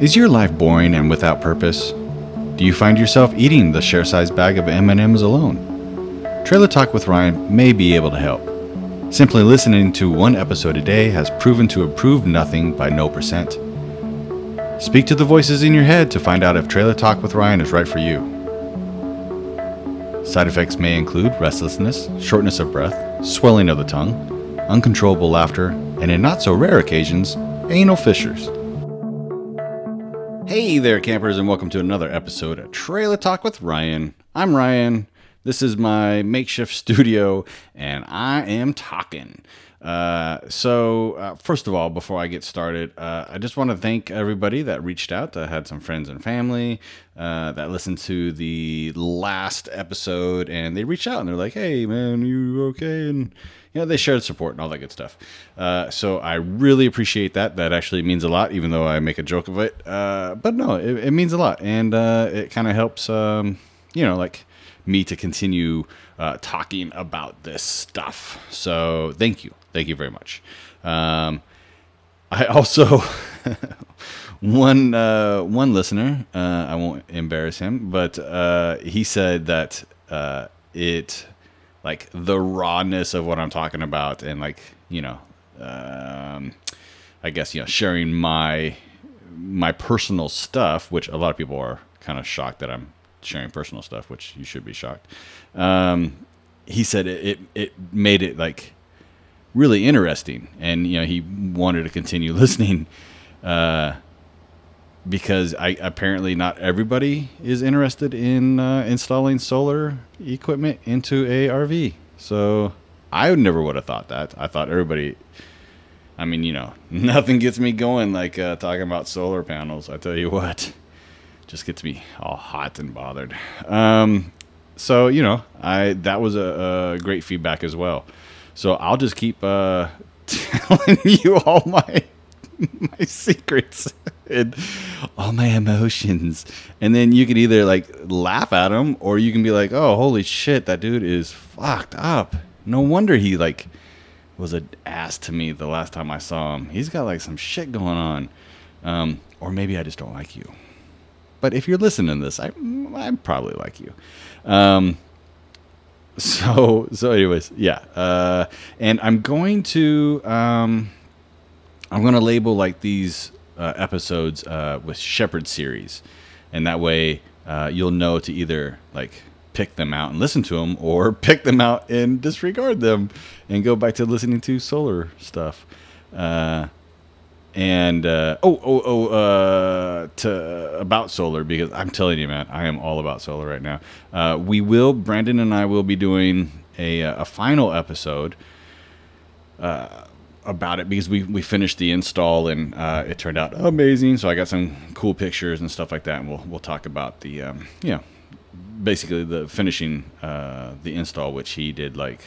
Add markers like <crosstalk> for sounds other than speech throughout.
Is your life boring and without purpose? Do you find yourself eating the share-sized bag of M&Ms alone? Trailer Talk with Ryan may be able to help. Simply listening to one episode a day has proven to improve nothing by no percent. Speak to the voices in your head to find out if Trailer Talk with Ryan is right for you. Side effects may include restlessness, shortness of breath, swelling of the tongue, uncontrollable laughter, and in not so rare occasions, anal fissures. Hey there, campers, and welcome to another episode of Trailer Talk with Ryan. I'm Ryan. This is my makeshift studio, and I am talking. Uh, so, uh, first of all, before I get started, uh, I just want to thank everybody that reached out. I had some friends and family uh, that listened to the last episode, and they reached out and they're like, "Hey, man, you okay?" And you know, they shared support and all that good stuff. Uh, so I really appreciate that. That actually means a lot, even though I make a joke of it. Uh, but no, it, it, means a lot, and it kind of helps. Um, you know, like me to continue uh, talking about this stuff. So thank you, thank you very much. Um, I <laughs> also one uh, one listener, uh, I won't embarrass him, but uh, he said that uh, it like the rawness of what I'm talking about, and like you know, um, I guess you know, sharing my my personal stuff, which a lot of people are kind of shocked that I'm sharing personal stuff, which you should be shocked. Um, he said it, it, it made it like really interesting, and you know he wanted to continue <laughs> listening uh, because I apparently not everybody is interested in uh, installing solar equipment into a RV. So I never would have thought that. I thought everybody. I mean, you know, <laughs> nothing gets me going like uh, talking about solar panels. I tell you what just gets me all hot and bothered. Um, so you know, I that was a, a, great feedback as well. So I'll just keep uh, <laughs> telling you all my <laughs> my secrets and all my emotions, and then you can either like laugh at him or you can be like, "Oh, holy shit, that dude is fucked up." No wonder he like was an ass to me the last time I saw him. He's got like some shit going on. Um, or maybe I just don't like you. But if you're listening to this, I I probably like you. Um, <laughs> so so anyways, yeah. Uh, and I'm going to um, I'm to label like these uh, episodes uh, with Shepherd series, and that way uh, you'll know to either like pick them out and listen to them, or <laughs> pick them out and disregard them and go back to listening to solar stuff. Uh, and uh, oh oh oh uh, to about solar because I'm telling you, man, I am all about solar right now. We will, Brandon and I will be doing a a final episode uh, about it because we we finished the install and uh, it turned out amazing. So I got some cool pictures and stuff like that, and we'll we'll talk about the um, you know basically the finishing uh, the install, which he did like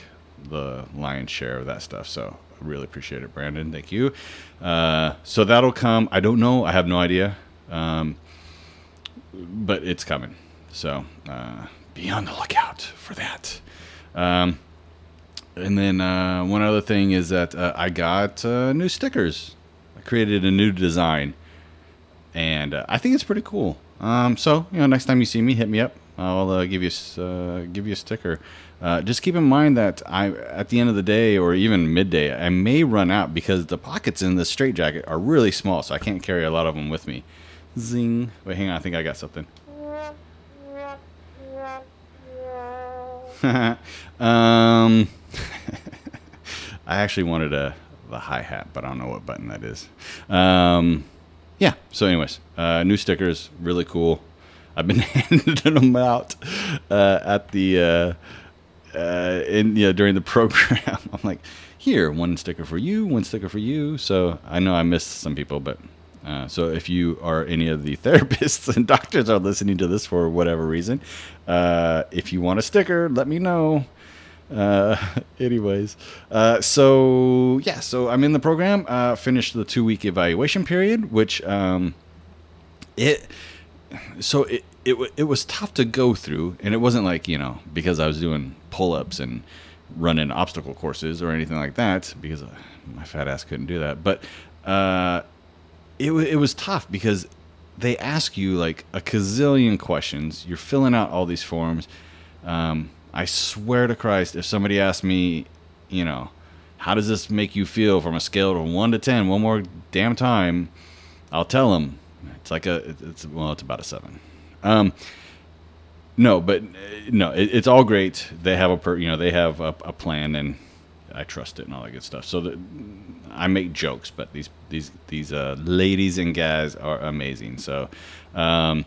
the lion's share of that stuff. So I really appreciate it, Brandon. Thank you. Uh, so that'll come. I don't know. I have no idea. Um, but it's coming. So uh, be on the lookout for that. Um, and then uh, one other thing is that uh, I got uh, new stickers. I created a new design, and uh, I think it's pretty cool. Um, so you know, next time you see me, hit me up. I'll give you give you a sticker. Uh, just keep in mind that I, at the end of the day, or even midday, I may run out because the pockets in the straight jacket are really small, so I can't carry a lot of them with me. Zing! Wait, hang on. I think I got something. <laughs> um, <laughs> I actually wanted a the hi hat, but I don't know what button that is. Um, yeah. So, anyways, uh, new stickers, really cool. I've been <laughs> handing them out uh, at the uh, uh, in know, during the <laughs> program. I'm like, here, one sticker for you, one sticker for you. So I know I missed some people, but uh, so if you are any of the therapists and doctors are listening to this for whatever reason, uh, if you want a sticker, let me know. Uh, <laughs> anyways, uh, so yeah, so I'm in the program. Uh, finished the two week evaluation period, which um, it so it, it it was tough to go through, and it wasn't like you know because I was doing pull ups and running obstacle courses or anything like that because my fat ass couldn't do that. But uh, it it was tough because they ask you like a gazillion questions. You're filling out all these forms. Um, I swear to Christ, if somebody asked me, you know, how does this make you feel from a scale of one to ten, one more damn time, I'll tell them. It's like a, it's well, it's about a seven. Um, no, but uh, no, it, it's all great. They have a, per, you know, they have a, a plan, and I trust it and all that good stuff. So the, I make jokes, but these these these uh, ladies and guys are amazing. So um,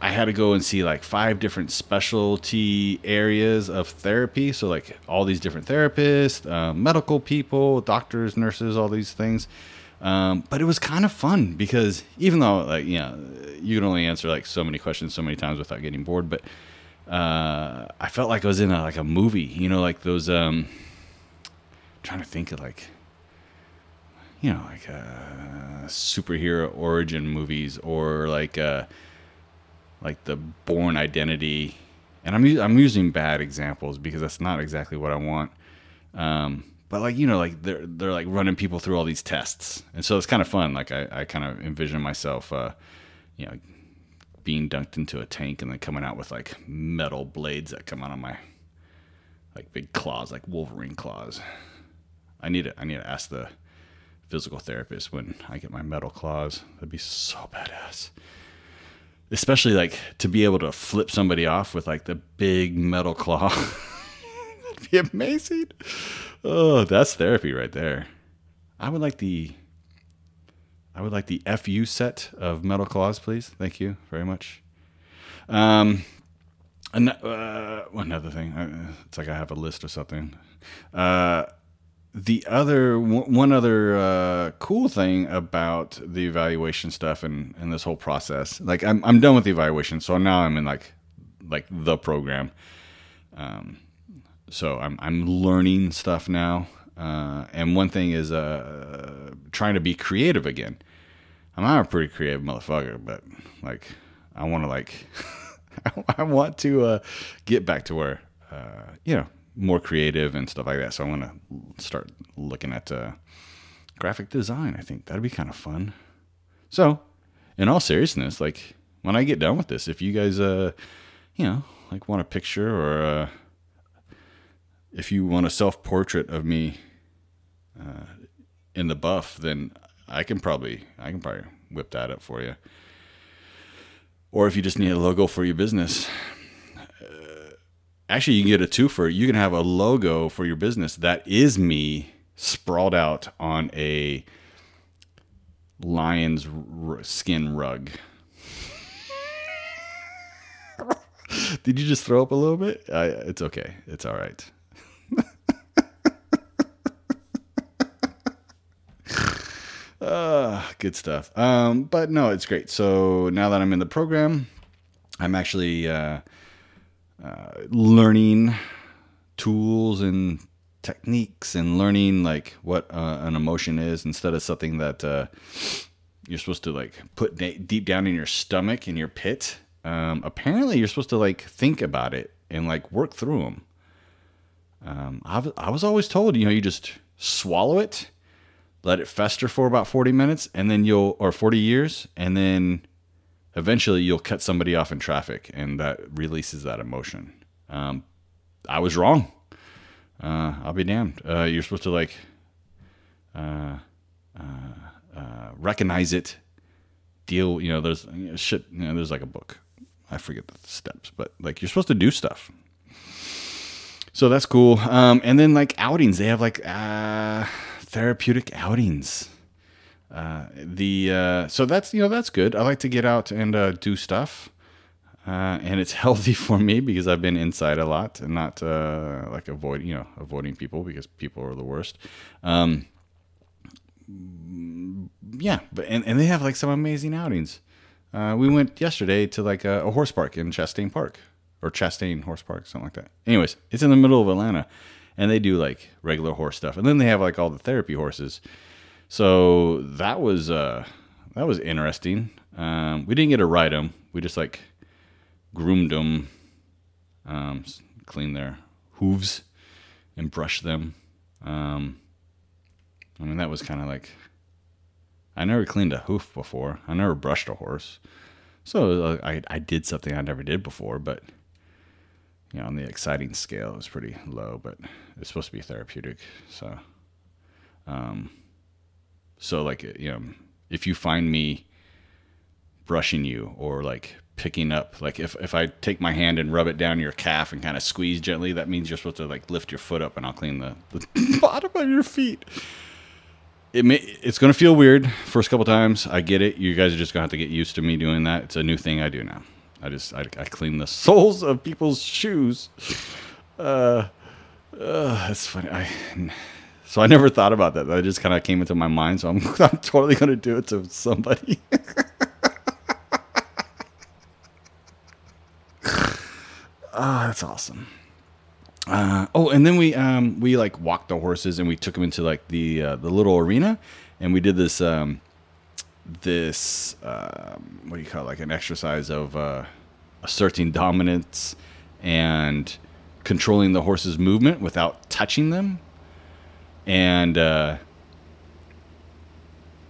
I had to go and see like five different specialty areas of therapy. So like all these different therapists, uh, medical people, doctors, nurses, all these things. Um, but it was kind of fun because even though like you know you can only answer like so many questions so many times without getting bored, but uh, I felt like I was in a, like a movie. You know, like those. Um, trying to think of like you know like uh, superhero origin movies or like uh, like the Bourne Identity. And I'm I'm using bad examples because that's not exactly what I want. Um, but like you know like they're they're like running people through all these tests. And so it's kind of fun. Like i, I kind of envision myself uh, you know being dunked into a tank and then coming out with like metal blades that come out of my like big claws like wolverine claws. I need to i need to ask the physical therapist when i get my metal claws. That'd be so badass especially like to be able to flip somebody off with like the big metal claw <laughs> that'd be amazing Oh, that's therapy right there. I would like the I would like the FU set of metal claws, please. Thank you very much. Um, an, uh, another thing. Uh, it's like I have a list or something. Uh, the other one other uh, cool thing about the evaluation stuff and, and this whole process, like I'm I'm done with the evaluation, so now I'm in like like the program. Um, so I'm I'm learning stuff now. Uh, and one thing is uh, trying to be creative again. I'm not a pretty creative motherfucker, but like I want to like <laughs> I want to uh, get back to where uh, you know more creative and stuff like that. So I want to start looking at uh, graphic design. I think that'd be kind of fun. So, in all seriousness, like when I get done with this, if you guys uh you know like want a picture or uh, if you want a self portrait of me uh, in the buff, then I can probably I can probably whip that up for you. Or if you just need a logo for your business, actually you can get a twofer. You can have a logo for your business that is me sprawled out on a lion's r- skin rug. <laughs> Did you just throw up a little bit? It's okay. It's all right. Uh, <laughs> good stuff. Um, but no, it's great. So now that I'm in the program, I'm actually uh, uh, learning tools and techniques and learning like what uh, an emotion is instead of something that uh, you're supposed to like put deep down in your stomach in your pit. Um, apparently, you're supposed to like think about it and like work through them. Um, I, I was always told, you know, you just swallow it let it fester for about 40 minutes and then you'll or 40 years and then eventually you'll cut somebody off in traffic and that releases that emotion. Um, i was wrong. Uh, i'll be damned. Uh, you're supposed to like uh, uh, uh recognize it deal you know there's you know, shit you know there's like a book. I forget the steps but like you're supposed to do stuff. So that's cool. Um, and then like outings. They have like uh therapeutic outings. Uh, the uh, so that's you know that's good. I like to get out and uh, do stuff, uh, and it's <laughs> healthy for me because I've been inside a lot and not uh, like avoid you know avoiding people because people are the worst. Um, yeah, but and, and they have like some amazing outings. We went yesterday to like a, a horse park in Chastain Park or Chastain Horse Park, something like that. Anyways, it's in the middle of Atlanta and they do like regular horse stuff, and then they have like all the therapy horses. So that was uh, that was interesting. Um, we didn't get to ride them. We just like groomed them, um, clean their hooves, and brushed them. Um, I mean that was kind of like I never cleaned a hoof before. I never brushed a horse. So uh, I, I did something I never did before, but you know, on the exciting scale, it was pretty low, but it's supposed to be therapeutic. So, um, so like, you know, if you find me brushing you or like picking up, like if, if I take my hand and rub it down your calf and kind of squeeze gently, that means you're supposed to like lift your foot up and I'll clean the, the <coughs> bottom of your feet it may, it's going to feel weird first couple times. I get it. You guys are just going to have to get used to me doing that. It's a new thing I do now. I just I, I clean the soles of people's shoes. Uh, uh, funny. I so I never thought about that. That just kind of came into my mind. So I'm <laughs> I'm totally going to do it to somebody. <laughs> Ah, oh, that's awesome. Uh, oh, and then we um, we like walked the horses and we took them into like the uh, the little arena, and we did this um, this um, what do you call it? like an exercise of uh, asserting dominance and controlling the horse's movement without touching them, and uh,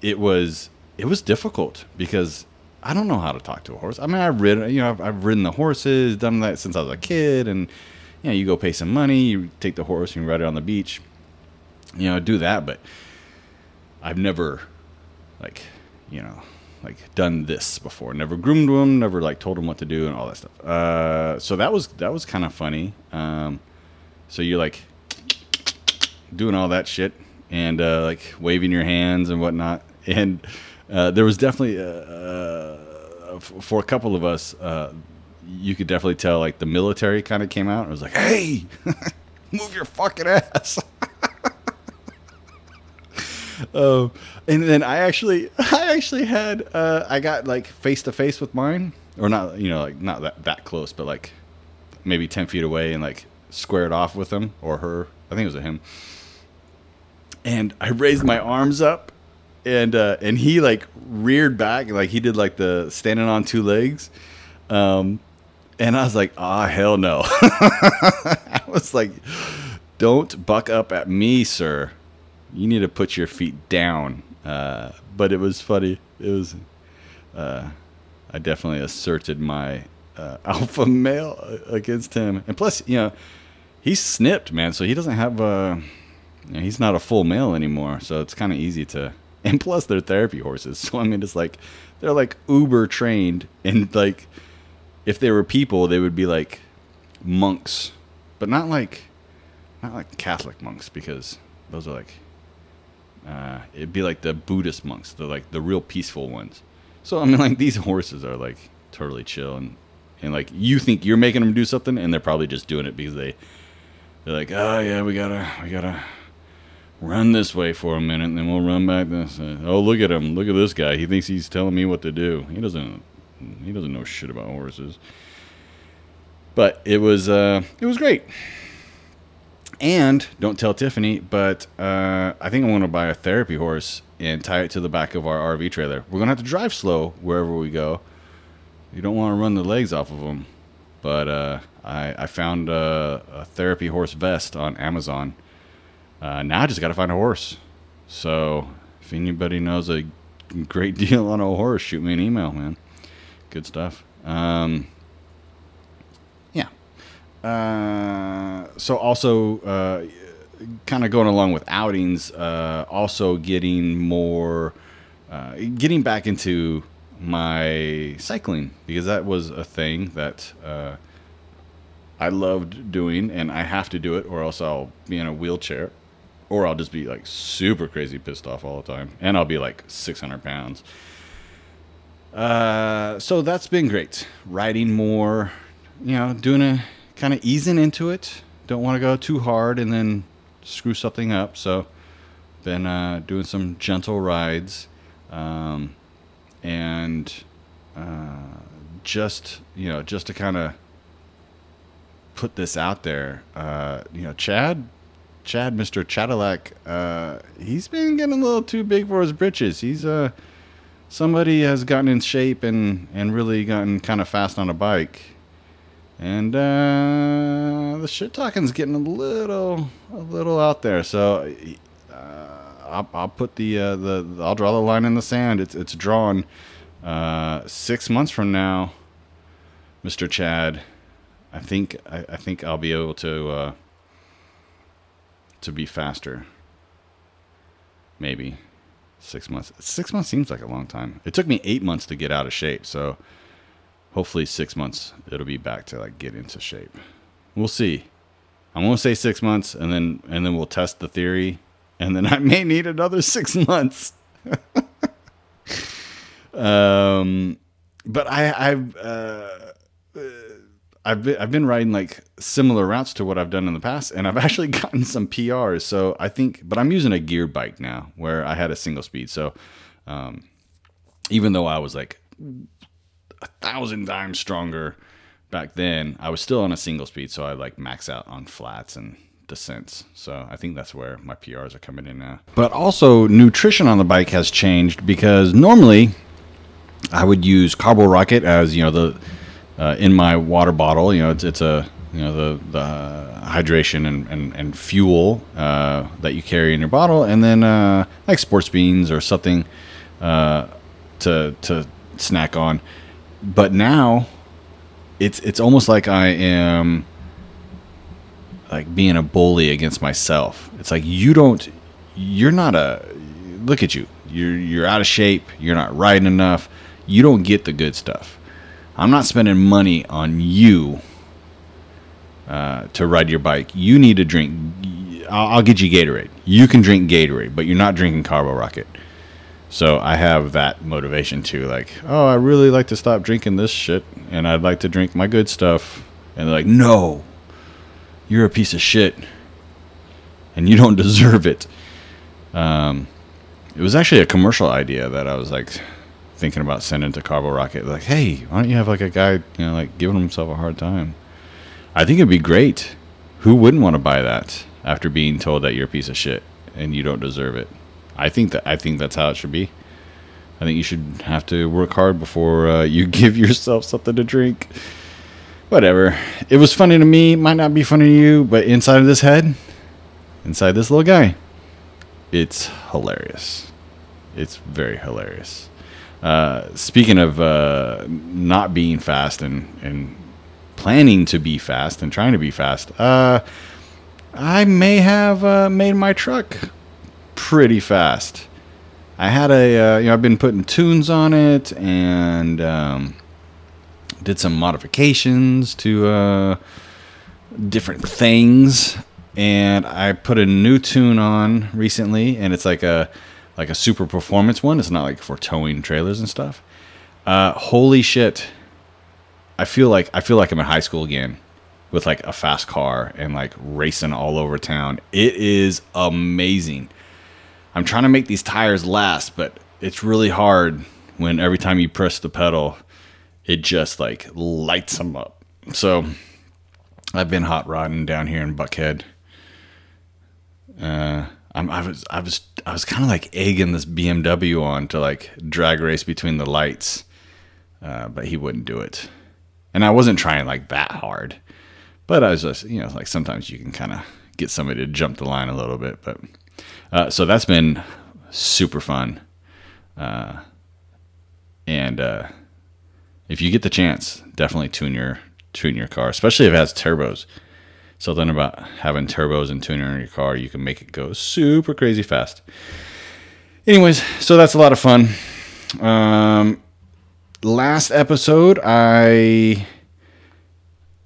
it was it was difficult because I don't know how to talk to a horse. I mean, I've ridden you know I've, I've ridden the horses, done that since I was a kid, and you know, you go pay some money, you take the horse you ride it on the beach. You know, do that, but I've never like, you know, like done this before. Never groomed them, never like told them what to do and all that stuff. Uh, so that was that was kind of funny. Um, so you're like doing all that shit and uh, like waving your hands and whatnot. <laughs> And uh, there was definitely uh, uh, for a couple of us uh, you could definitely tell like the military kind of came out and was like, "Hey, <laughs> move your fucking ass." uh, <laughs> and then I actually, I actually had, I got like face to face with mine, or not, you know, like not that that close, but like maybe ten feet away, and like squared off with him or her. I think it was a him. And I raised my arms up, and uh, and he like reared back, like he did like the standing on two legs. Um, and I was like, ah, hell no. <laughs> I was like, don't buck up at me, sir. You need to put your feet down. Uh, but it was funny. It was, uh, I definitely asserted my uh, <laughs> alpha male against him. And plus, you know, he's snipped, man. So he doesn't have a, you know, he's not a full male anymore. So it's kind of easy to, <laughs> and plus they're therapy horses. So I mean, it's like, they're like uber trained and like, if they were people, they would be like monks, but not like not like Catholic monks because those are like uh, it'd be like the Buddhist monks, the like the real peaceful ones. So I mean, like these horses are like totally chill and and like you think you're making them do something, and they're probably just doing it because they they're like, oh yeah, we gotta we gotta run this way for a minute, and then we'll run back this. Uh, oh look at him, look at this guy. He thinks he's telling me what to do. He doesn't he doesn't know shit about horses. But it was uh, it was great. And don't tell Tiffany, but uh, I think I'm going to buy a therapy horse and tie it to the back of our RV trailer. We're gonna have to drive slow wherever we go. You don't want to run the legs off of them. But uh, I, I found a, a, therapy horse vest on Amazon. Uh, now I just got to find a horse. So if anybody knows a great <laughs> deal on a horse, shoot me an email, man good stuff. Um, yeah. Uh, so also, uh, kind of going along with outings, uh, also getting more, uh, getting back into my cycling because that was a thing that uh, I loved doing, and I have to do it, or else I'll be in a wheelchair, or I'll just be like super crazy pissed off all the time, and I'll be like 600 pounds. Uh, so that's been great. Writing more, you know, doing a kind of easing into it. Don't want to go too hard and then screw something up. So, been uh, doing some gentle rides, um, and uh, just you know, just to kind of put this out there. Uh, you know, Chad, Chad, Mister Cadillac, uh, he's been getting a little too big for his britches. He's uh somebody has gotten in shape and, and really gotten kind of fast on a bike. And uh, the shit talking's getting a little a little out there. So uh, I'll, I'll put the, uh, the I'll draw the line in the sand. It's it's drawn. Uh, six months from now, Mister Chad, I think I, I think I'll be able to to be faster. Maybe six months. Six months seems like a long time. It took me eight months to get out of shape, so hopefully six months it'll be back to like get into shape. We'll see. I'm gonna say six months, and then and then we'll test the theory, and then <laughs> I may need another six months. <laughs> um, but I I've uh, I've been, I've been riding like similar routes to what I've done in the past, and I've <laughs> actually gotten some PRs. So I think, but I'm using a gear bike now, where I had a single speed. So um, even though I was like a thousand times stronger back then, I was still on a single speed, so I like max out on flats and descents. So I think that's where my PRs are coming in now. But also, nutrition on the bike has changed because normally I would use CarboRocket as you know the uh, in my water bottle. You know, it's, it's a you know the the hydration and and, and fuel uh, that you carry in your bottle, and then uh, like sports beans or something uh, to to snack on. But now it's it's almost like I am like being a bully against myself. It's like you don't you're not a look at you. You're you're out of shape, you're not riding enough. You don't get the good stuff. I'm not spending money on you uh, to ride your bike. You need to drink. I'll, I'll, get you Gatorade. You can drink Gatorade, but you're not drinking CarboRocket. So I have that motivation too. Like, oh, I really like to stop drinking this shit, and I'd like to drink my good stuff. And they're like, no, you're a piece of shit, and you don't <laughs> deserve it. Um, it was actually a commercial idea that I was like thinking about sending to CarboRocket. Like, hey, why don't you have like a guy, you know, like giving himself a hard time? I think it'd be great. Who wouldn't want to buy that after being told that you're a piece of shit and you don't deserve it? I think that I think that's how it should be. I think you should have to work hard before uh, <laughs> you give yourself something to drink. Whatever. It was funny to me. Might not be funny to you, but inside of this head, inside this little guy, it's hilarious. It's very hilarious. Uh, speaking of uh, not being fast and, and planning to be fast and trying to be fast, uh, I may have uh, made my truck pretty fast. I had a, uh, you know, I've been putting tunes on it and um, did some modifications to different things. And I put a new tune on recently, and it's like a like a super performance one. It's not like for towing trailers and stuff. Uh, holy shit! I feel like I feel like I'm in high school again with like a fast car and like racing all over town. It is amazing. I'm trying to make these tires last, but it's really hard when every time you press the pedal, it just like lights them up. So I've been hot rodding down here in Buckhead. Uh, I'm, I was I was I was kind of like egging this BMW on to like drag race between the lights, uh, but he wouldn't do it, and I wasn't trying like that hard, but I was just you know like sometimes you can kind of get somebody to jump the line a little bit, but uh, so that's been super fun, uh, and uh, if you get the chance, definitely tune your tune your car, especially if it has turbos something about having turbos and tuner in your car, you can make it go super crazy fast. Anyways, so that's a lot of fun. Um, last episode, I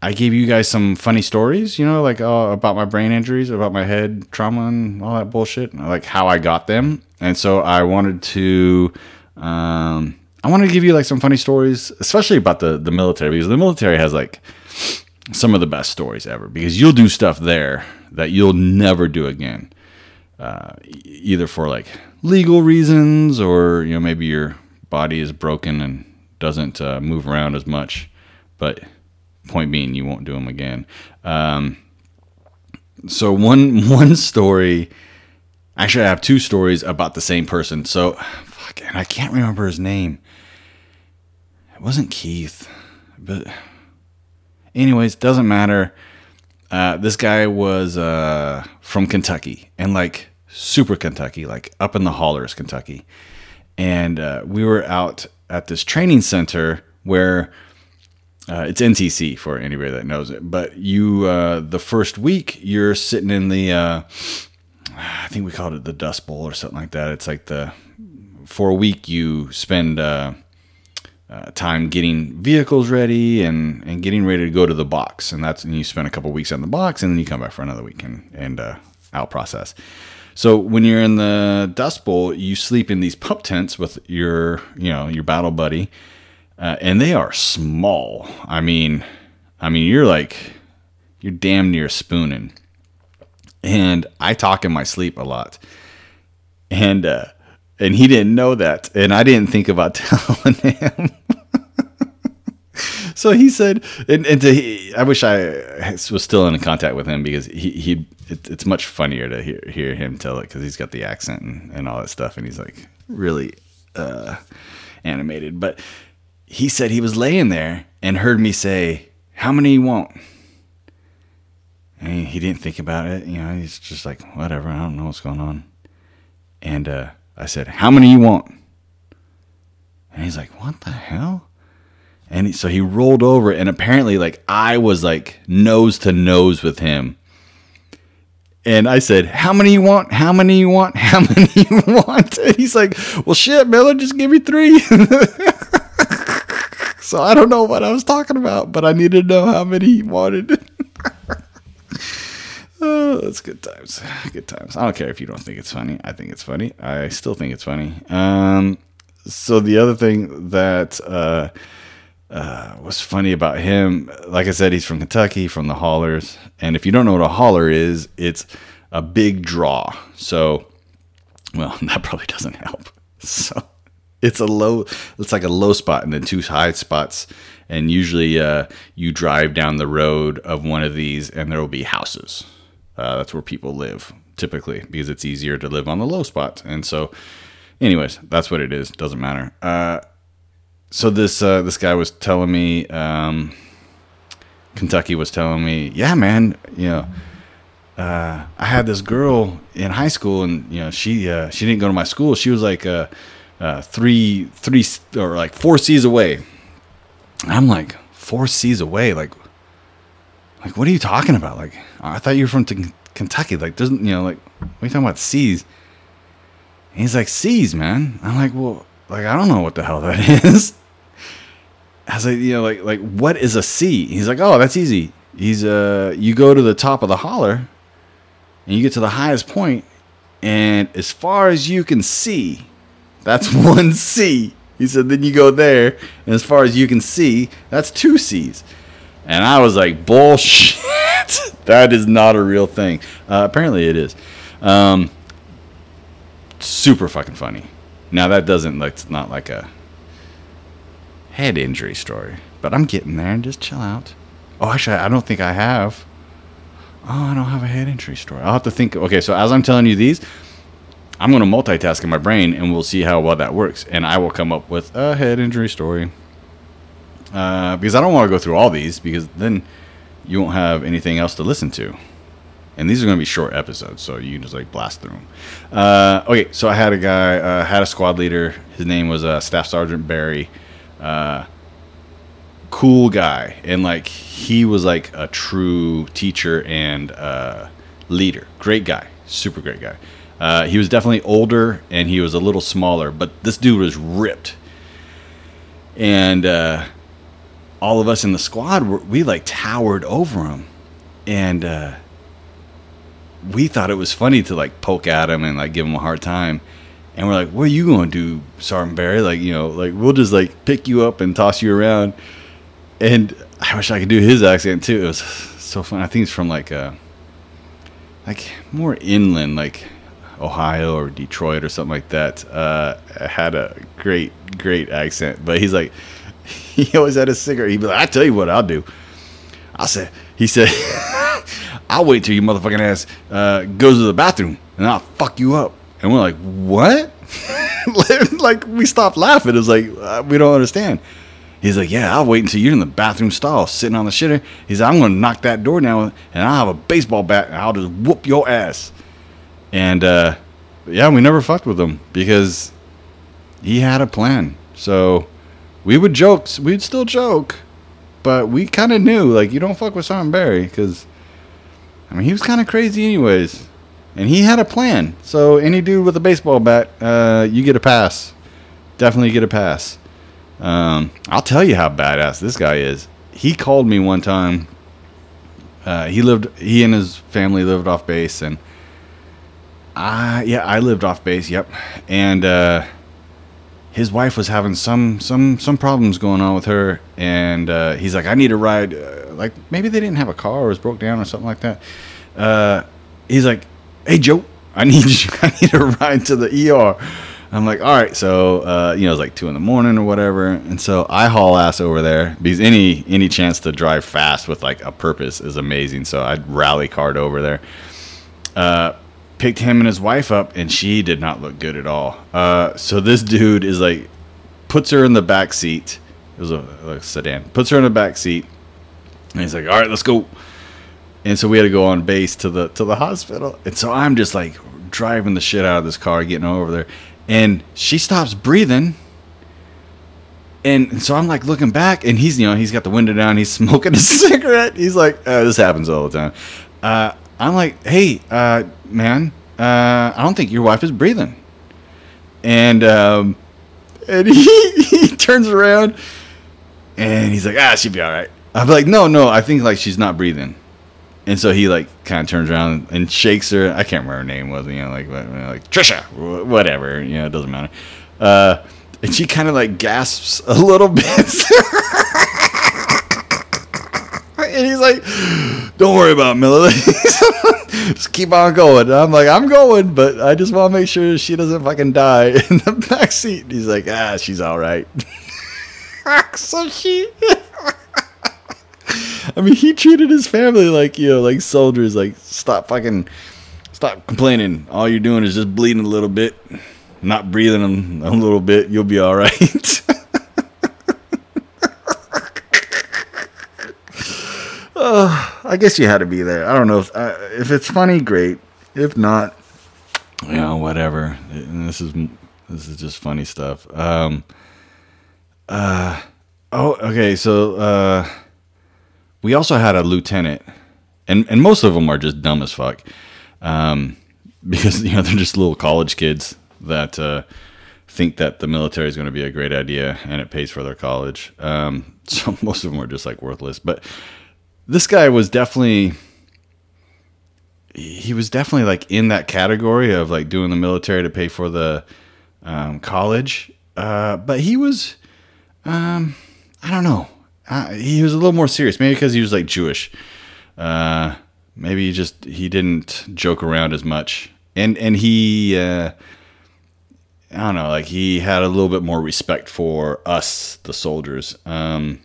I gave you guys some funny stories, you know, like uh, about my brain injuries, about my head trauma, and all that bullshit, like how I got them. And so I wanted to. Um, I wanted to give you like some funny stories, especially about the the military, because the military has like some of the best stories ever because you'll do stuff there that you'll never do again. Uh, either for like legal reasons or you know maybe your body is broken and doesn't uh, move around as much. But point being, you won't do them again. Um, so one <laughs> one story, actually, I have two stories about the same person. So, fuck, and I can't remember his name. It wasn't Keith, but Anyways, doesn't matter. Uh, this guy was uh, from Kentucky and like super Kentucky, like up in the hollers, Kentucky. And uh, we were out at this training center where uh, it's NTC for anybody that knows it. But you, uh, the first week, you're sitting in the, uh, I think we called it the Dust Bowl or something like that. It's like the, for a week, you spend uh, time getting vehicles ready and, and getting ready to go to the box. And that's, and you spend a couple weeks on the box and then you come back for another week and, and uh, out process. So when you're in the Dust Bowl, you sleep in these pup tents with your, you know, your battle buddy uh, and they are small. I mean, I mean, you're like you're damn near spooning. And I talk in my sleep a lot, and uh, and he didn't know that, and I didn't think about <laughs> telling him. so he said, and, and to, he, I wish I was still in contact with him because he, he it, it's much funnier to hear, hear him tell it because he's got the accent and, and all that stuff, and he's like really uh, animated. But he said he was laying there and heard me say, How many you want? And he didn't think about it. You know, he's just like, Whatever, I don't know what's going on. And uh, I said, How many you want? And he's like, What the hell? And he, so he rolled over, and apparently, like, I was like nose to nose with him. And I said, How many you want? How many you want? <laughs> How many you want? And he's like, Well, shit, Miller, just give me three. <laughs> So I don't know what I was talking about, but I needed to know how many he wanted. <laughs> oh, that's good times. Good times. I don't care if you don't think it's funny. I think it's funny. I still think it's funny. Um, so the other thing that uh, uh, was funny about him, like I said, he's from Kentucky, from the hollers. And if you don't know what a holler is, it's a big draw. So, well, <laughs> that probably doesn't help. So it's a low it's like a low spot and then two high spots and usually uh, you drive down the road of one of these and there will be houses uh, that's where people live typically because it's easier to live on the low spot and so anyways that's what it is doesn't matter uh, so this uh, this guy was telling me um, kentucky was telling me yeah man you know uh, I had this girl in high school, and you know she uh, she didn't go to my school. She was like uh, three three or like four seas away. I'm like four seas away. Like, like what are you talking about? Like, I thought you were from t- Kentucky. Like, doesn't you know? Like, what are you talking about seas? And he's like seas, man. I'm like, well, like I don't know what the hell that <laughs> is. I was like, you know, like like what is a sea? He's like, oh, that's easy. He's uh, you go to the top of the holler, and you get to the highest point, and as far as you can see, that's <laughs> one C. He said, then you go there, and as far as you can see, that's two C's. And I was like, bullshit. <laughs> that is not a real thing. Uh, apparently it is. Um, super fucking funny. Now that doesn't look not like a head injury story, but I'm getting there. And just chill out. Oh, actually, I don't think I have. Oh, I don't have a head injury story. I'll have to think. Okay, so as I'm telling you these, I'm going to multitask in my brain and we'll see how well that works. And I will come up with a head injury story. Uh, because I don't want to go through all these because then you won't have anything else to listen to. And these are going to be short episodes, so you can just like blast through them. Uh, okay, so I had a guy, uh, had a squad leader. His name was uh, Staff Sergeant Barry. Uh, cool guy, and like he was like a true teacher and uh, leader. Great guy, super great guy. Uh, he was definitely older and he was a little smaller, but this dude was ripped. And all of us in the squad, we like towered over him. And uh, we thought it was funny to like poke at him and like give him a hard time. And we're like, what are you going to do, Sergeant Barry? Like, you know, like we'll just like pick you up and toss you around. And I wish I could do his accent too. It was so fun. I think it's from like, uh, like more inland, like Ohio or Detroit or something like that, uh, had a great, great accent. But he's like, <laughs> he always had a cigarette. He'd be like, I tell you what I'll do. I said, he said, <laughs> I'll wait till your motherfucking ass uh, goes to the bathroom and I'll fuck you up. And we're like, what? <laughs> like we stopped laughing. It was like, uh, we don't understand. He's like, yeah, I'll wait until you're in the bathroom stall sitting on the shitter. He's like, I'm going to knock that door down and I'll have a baseball bat and I'll just whoop your ass. And uh, yeah, we never fucked with him because he had a plan. So we would joke, we'd still joke, but we kind of knew like you don't fuck with Sergeant Barry because I mean he was kind of crazy anyways, and he had a plan. So any dude with a baseball bat, uh, you get a pass. Definitely get a pass. Um, I'll tell you how badass this guy is. He called me one time. Uh, he lived. He and his family lived off base, and I yeah I lived off base. Yep, and uh, his wife was having some some some problems going on with her, and uh, he's like, I need a ride. Uh, like maybe they didn't have a car or was broke down or something like that. Uh, he's like, Hey Joe, I need you. <laughs> I need a ride to the ER. I'm like, all right, so uh, you know, it's like two in the morning or whatever, and so I haul ass over there because any any chance to drive fast with like a purpose is amazing. So I'd rally card over there. Picked him and his wife up, and she did not look good at all. Uh, so this dude is like, puts her in the back seat. It was a, a sedan. Puts her in the back seat, and he's like, all right, let's go. And so we had to go on base to the to the hospital, and so I'm just like driving the shit out of this car, getting over there and she stops breathing and so I'm like looking back, and he's you know he's got the window down, he's <laughs> smoking a cigarette. He's like, uh, this happens all the time. Uh, I'm like, hey, uh, man, uh, I don't think your wife is breathing. And um, and <laughs> he, he turns around, and he's like, ah, she'll be all right. I'm like, no, no, I think like she's not breathing. And so he like kind of turns around and shakes her. I can't remember her name was, you know, like like Trisha, whatever. You know, it doesn't matter. Uh, and she kind of like gasps a little <laughs> bit. And he's like, "Don't worry about Miller. <laughs> just keep on going." And I'm like, "I'm going, but I just want to make sure she doesn't fucking die <laughs> in the back seat." And he's like, "Ah, she's all right." <laughs> so she. I mean, he treated his family like you know, like soldiers. Like, stop fucking, stop complaining. All you're doing is just bleeding a little bit, not breathing a little bit. You'll be all right. Uh, I guess you had to be there. I don't know if uh, if it's funny, great. If not, you know, whatever. This is this is just funny stuff. Um. Uh. Oh, okay. So, uh we also had a lieutenant, and and most of them are just dumb as fuck, um, <laughs> because you know they're just little college kids that uh, think that the military is going to be a great idea and it pays for their college. Um, <laughs> so most of them are just like worthless. But this guy was definitely he was definitely like in that category of like doing the military to pay for the um, college. Uh, but he was, um, I don't know uh, he was a little more serious. Maybe because he was like Jewish. Uh, maybe he just he didn't joke around as much, and and he uh, I don't know, like he had a little bit more respect for us, the soldiers. Um,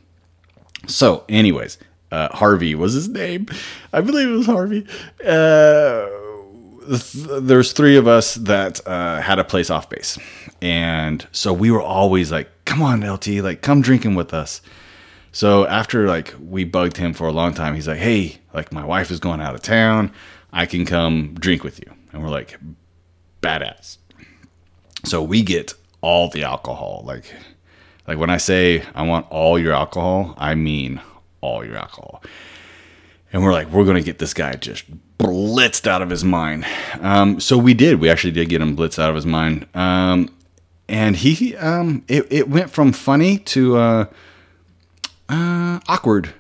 so, anyways, uh, Harvey was his name. I believe it was Harvey. Uh, there's three of us that uh, had a place off base, and so we were always like, "Come on, LT, like come drinking with us." So after like we bugged him for a long time, he's like, "Hey, like my wife is going out of town. I can come drink with you." And we're like, "Badass." So we get all the alcohol. Like like when I say I want all your alcohol, I mean all your alcohol. And we're like, we're gonna get this guy just blitzed out of his mind. Um, so we did. We actually did get him blitzed out of his mind. Um, and he, um, it, it went from funny to uh, uh, awkward.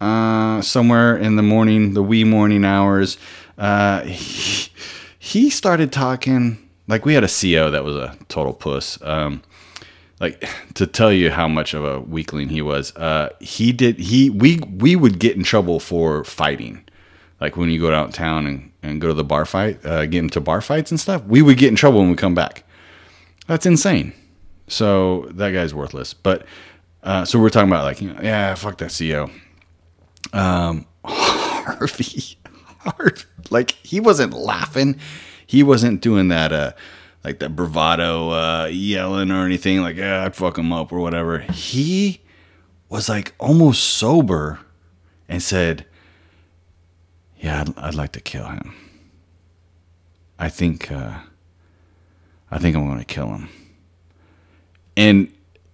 Uh, somewhere in the morning, the wee morning hours, uh, he, he started talking like we had a CO that was a total puss. Um, like to tell you how much of a weakling he was. Uh, he did he we we would get in trouble for fighting. Like when you go downtown and, and go to the bar fight, uh, get into bar fights and stuff, we would get in trouble when we come back. That's insane. So that guy's worthless. But uh, so we're talking about like, you know, yeah, fuck that CEO. Um, <laughs> Harvey, Harvey, like he wasn't laughing. He wasn't doing that, uh, like that bravado, uh, yelling or anything like, yeah, I'd fuck him up or whatever. He was like almost sober and said, yeah, I'd, I'd like to kill him. I think, uh, I think I'm going to kill him. And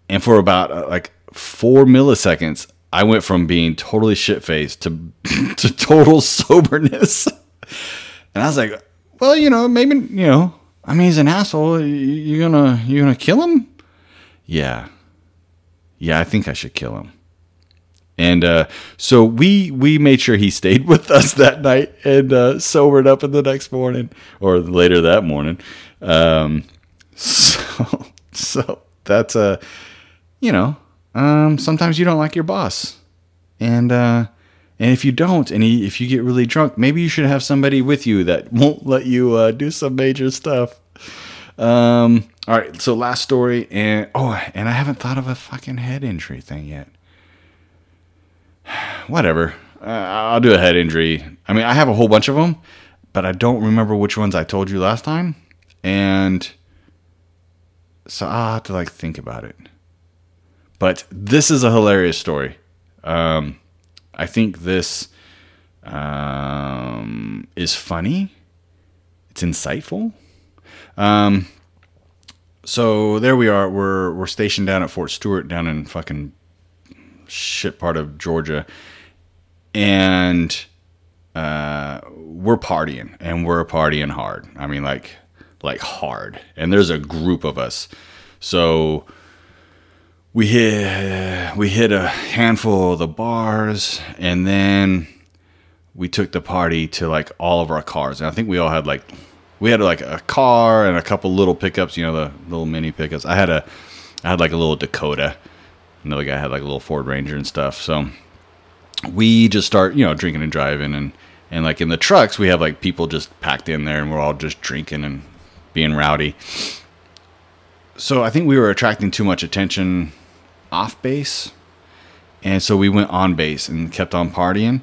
and for about uh, like four milliseconds, I went from being totally shit faced to <laughs> to total <laughs> soberness. And I was like, well, you know, maybe you know, I mean, he's an asshole. You gonna you gonna kill him? Yeah, yeah, I think I should kill him. And uh, so we we made sure he stayed <laughs> with us that night and uh, sobered up in the next morning or later that morning. Um, <laughs> so so that's a uh, you know um, sometimes you don't like your boss, and uh, and if you don't, and if you get really drunk, maybe you should have somebody with you that <laughs> won't let you uh, do some major stuff. Um, all right, so last story, and oh, and I haven't thought of a fucking head injury thing yet. <sighs> Whatever, uh, I'll do a head injury. I mean, I have a whole bunch of them, but I don't remember which ones I told you last time, and so I'll have to like think about it. But this is a hilarious story. Um, I think this um, is funny. It's insightful. Um, so there we are. We're we're stationed down at Fort Stewart, down in fucking shit part of Georgia, and uh, we're partying, and we're partying hard. I mean, like like hard. And there's a group of us, so we hit uh, we hit a handful of the bars and then we took the party to like all of our cars. And i think we all had like we had like a car and a couple little pickups you know the little mini pickups. I had a i had like a little dakota. Another guy had like a little ford ranger and stuff. So we just start you know drinking and driving and and like in the trucks we have like people just packed in there and we're all just drinking and being rowdy. So i think we were attracting too much attention off base. And so we went on base and kept on partying.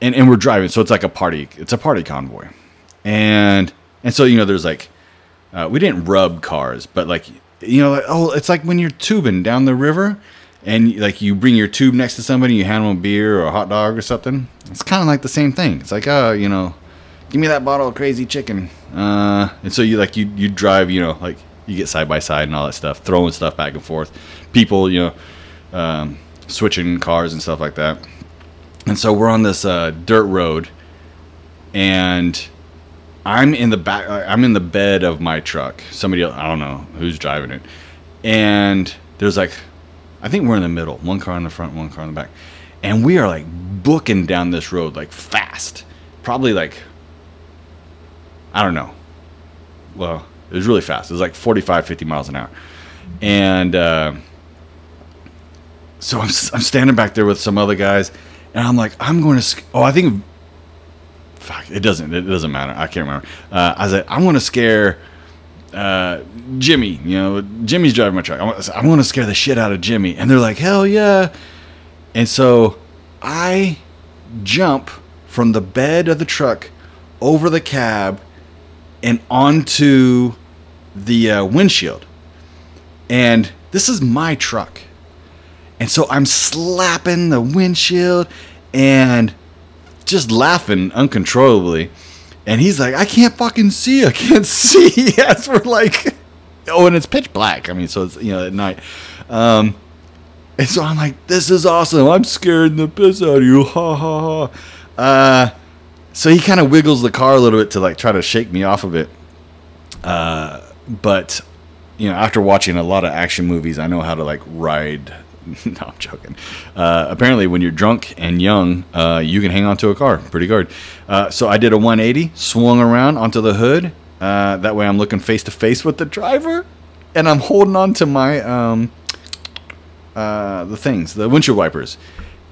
And, and we're driving, so it's like a party. It's a party convoy, and and so you know, there's like, uh, we didn't rub cars, but like you know, like, oh, it's like when you're tubing down the river, and like you bring your tube next to somebody, you hand them a beer or a hot dog or something. It's kind of like the same thing. It's like, oh, you know, give me that bottle of crazy chicken. Uh, and so you like you you drive, you know, like you get side by side and all that stuff, throwing stuff back and forth people, you know, um, switching cars and stuff like that. And so we're on this uh, dirt road, and I'm in the back. Uh, I'm in the bed of my truck. Somebody, I don't know who's driving it, and there's like, I think we're in the middle. One car in the front, one car in the back, and we are like booking down this road like fast. Probably like, I don't know. Well, it was really fast. It was like 45, 50 miles an hour, and. Uh, so I'm, I'm standing back there with some other guys, and I'm like, I'm going to. Oh, I think. Fuck, it doesn't. It doesn't matter. I can't remember. Uh, I said I'm going to scare uh, Jimmy. You know, Jimmy's driving my truck. I'm, going to scare the shit out of Jimmy, and they're like, hell yeah! And so I jump from the bed of the truck over the cab and onto the uh, windshield. And this is my truck. And so I'm slapping the windshield and just laughing uncontrollably. And he's like, I can't fucking see. I can't <laughs> see. <laughs> As we're like, oh, and it's pitch black. I mean, so it's, you know, at night. Um, and so I'm like, this is awesome. I'm scaring the piss out of you. Ha ha ha. Uh, so he kind of wiggles the car a little bit to like try to shake me off of it. Uh, but, you know, after watching a lot of action movies, I know how to like ride <laughs> no, I'm joking. Uh, apparently, when you're drunk and young, uh, you can hang on to a car pretty good. Uh, so I did a 180, swung around onto the hood. Uh, that way, I'm looking face to face with the driver, and I'm holding on to my um, uh, the things, the windshield wipers.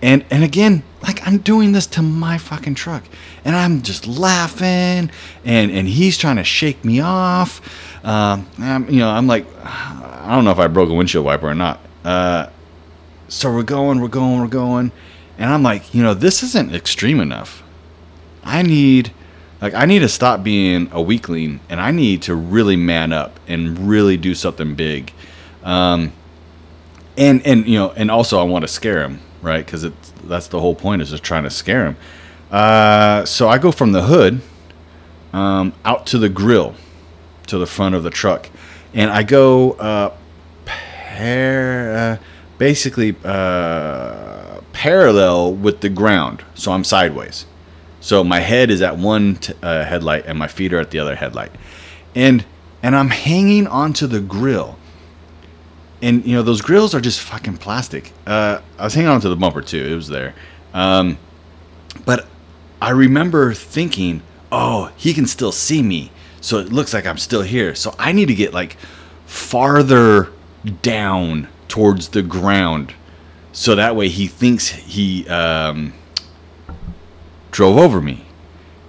And and again, like I'm doing this to my fucking truck, and I'm just laughing, and and he's trying to shake me off. Um, I'm, you know, I'm like, I don't know if I broke a windshield wiper or not. Uh, so we're going, we're going, we're going. And I'm like, you know, this isn't extreme enough. I need like I need to stop being a weakling and I need to really man up and really do something big. Um and and you know, and also I want to scare him, right? Cuz it's that's the whole point is just trying to scare him. Uh so I go from the hood um out to the grill to the front of the truck. and I go uh, uh, basically uh, parallel with the ground, so I'm sideways. So my head is at one t- uh, headlight and my feet are at the other headlight, and and I'm hanging onto the grill. And you know those grills are just fucking plastic. Uh, I was hanging onto the bumper too; it was there. Um, but I remember thinking, "Oh, he can still see me." so it looks like I'm still here. So I need to get like farther down towards the ground, so that way he thinks he um, drove over me,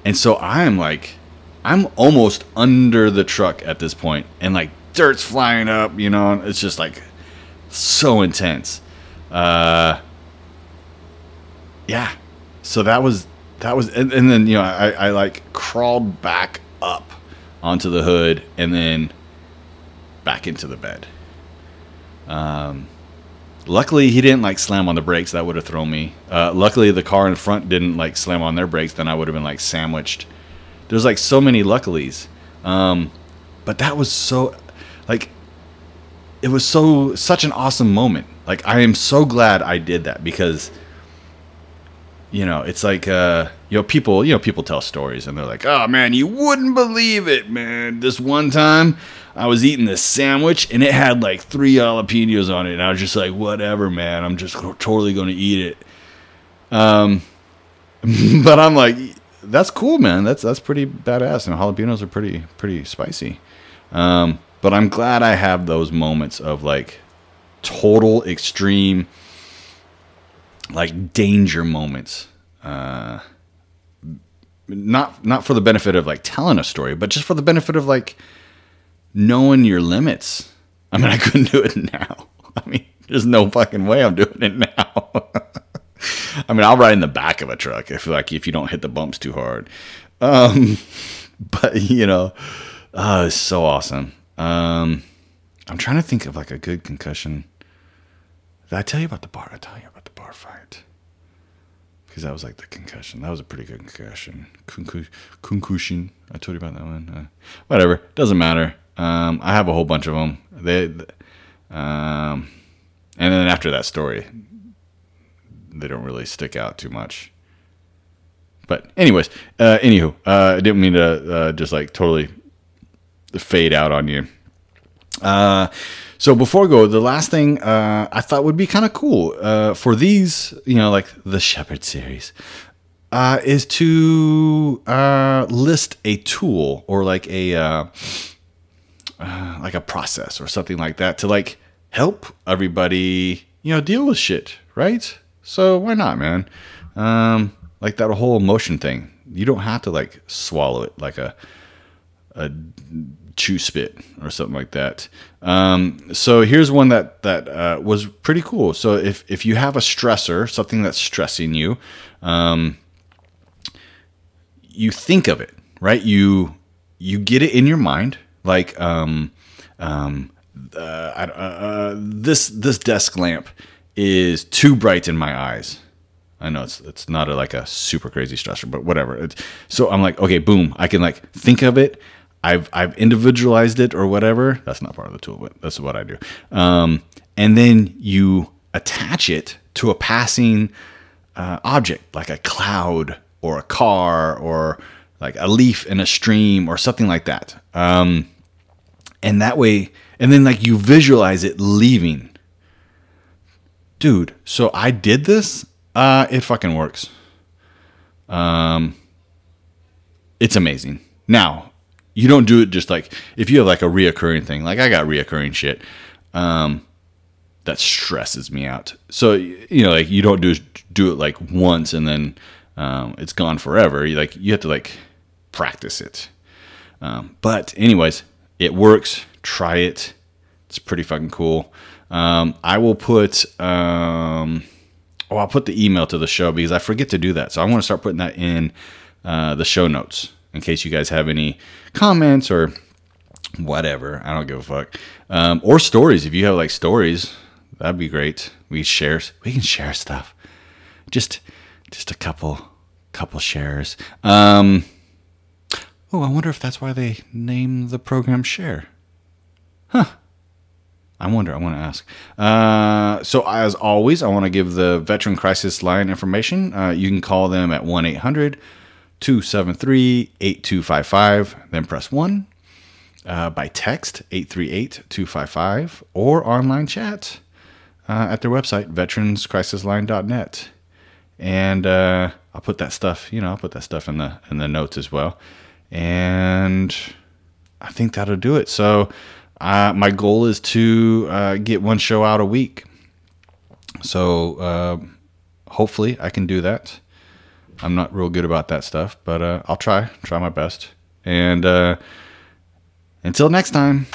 and so I'm like, I'm almost under the truck at this point, and like dirt's flying up, you know, it's just like so intense. Uh, yeah, so that was that was, and, and then you know I, I like crawled back up onto the hood, and then back into the bed. Um, luckily, he didn't like slam on the brakes. That would have thrown me. Uh, luckily, the car in front didn't like slam on their brakes. Then I would have been like sandwiched. There's like so many luckilies. Um, but that was so, like, it was so such an awesome moment. Like I am so glad I did that because you know, it's like uh, you know, people, you know, people tell stories and they're like, "Oh man, you wouldn't believe it, man. This one time I was eating this sandwich and it had like three jalapenos on it, and I was just like, whatever, man. I'm just totally going to eat it." Um, <laughs> but I'm like, that's cool, man. That's that's pretty badass, and jalapenos are pretty pretty spicy. Um, but I'm glad I have those moments of like total extreme like danger moments. Uh, not not for the benefit of like telling a story, but just for the benefit of like knowing your limits. I mean, I couldn't do it <laughs> now. I mean, there's no fucking way I'm doing it now. <laughs> I mean, I'll ride in the back of a truck if like if you don't hit the bumps too hard. Um, <laughs> but you know, uh, it's so awesome. Um, I'm trying to think of like a good concussion. Did I tell you about the bar? I tell you about the bar fight because that was like the concussion. That was a pretty good concussion. Concussion. I told you about that one. Uh, whatever. Doesn't matter. Um, I have a whole bunch of them. They, um, and then after that story, they don't really stick out too much. But anyways, uh, anywho, uh, I didn't mean to uh, just like totally fade out on you. Uh, so before we go, the last thing uh, I thought would be kind of cool uh, for these, you know, like the Shepherd series, uh, is to uh, list a tool or like a uh, uh, like a process or something like that to like help everybody, you know, deal with shit, right? So why not, man? Um, like that whole emotion thing. You don't have to like swallow it like a a chew spit or something like that. Um, so here's one that that uh, was pretty cool. So if if you have a stressor, something that's stressing you, um, you think of it, right? You you get it in your mind, like um, um, uh, uh, this this desk lamp is too bright in my eyes. I know it's it's not a, like a super crazy stressor, but whatever. It's, so I'm like, okay, boom, I can like think of it I've I've individualized it or whatever. That's not part of the tool, but that's what I do. Um, and then you attach it to a passing uh, object like a cloud or a car or like a leaf in a stream or something like that. Um, and that way, and then like you visualize it leaving. Dude, so I did this. Uh, it fucking works. Um, it's amazing. Now, you don't do it just like if you have like a reoccurring thing. Like I got reoccurring shit. Um, that stresses me out. So you know, like you don't do do it like once and then um, it's gone forever. You like you have to like practice it. Um, but anyways, it works. Try it. It's pretty fucking cool. Um, I will put um, oh I'll put the email to the show because I forget to do that. So I want to start putting that in uh, the show notes in case you guys have any comments or whatever. I don't give a fuck. Um, or stories. If you have like stories, that'd be great. We share. We can share stuff. Just, just a couple, couple shares. Um, oh, I wonder if that's why they name the program Share. Huh. I wonder. I want to ask. Uh, so, as always, I want to give the Veteran Crisis Line information. Uh, you can call them at 1 800 273 8255, then press 1. Uh, by text, 838 255, or online chat uh, at their website, veteranscrisisline.net. And uh, I'll put that stuff, you know, I'll put that stuff in the in the notes as well. And I think that'll do it. So, uh, my goal is to uh, get one show out a week. So uh, hopefully I can do that. I'm not real good about that stuff, but uh, I'll try, try my best. And uh, until next time,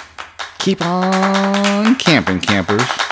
keep on camping, campers.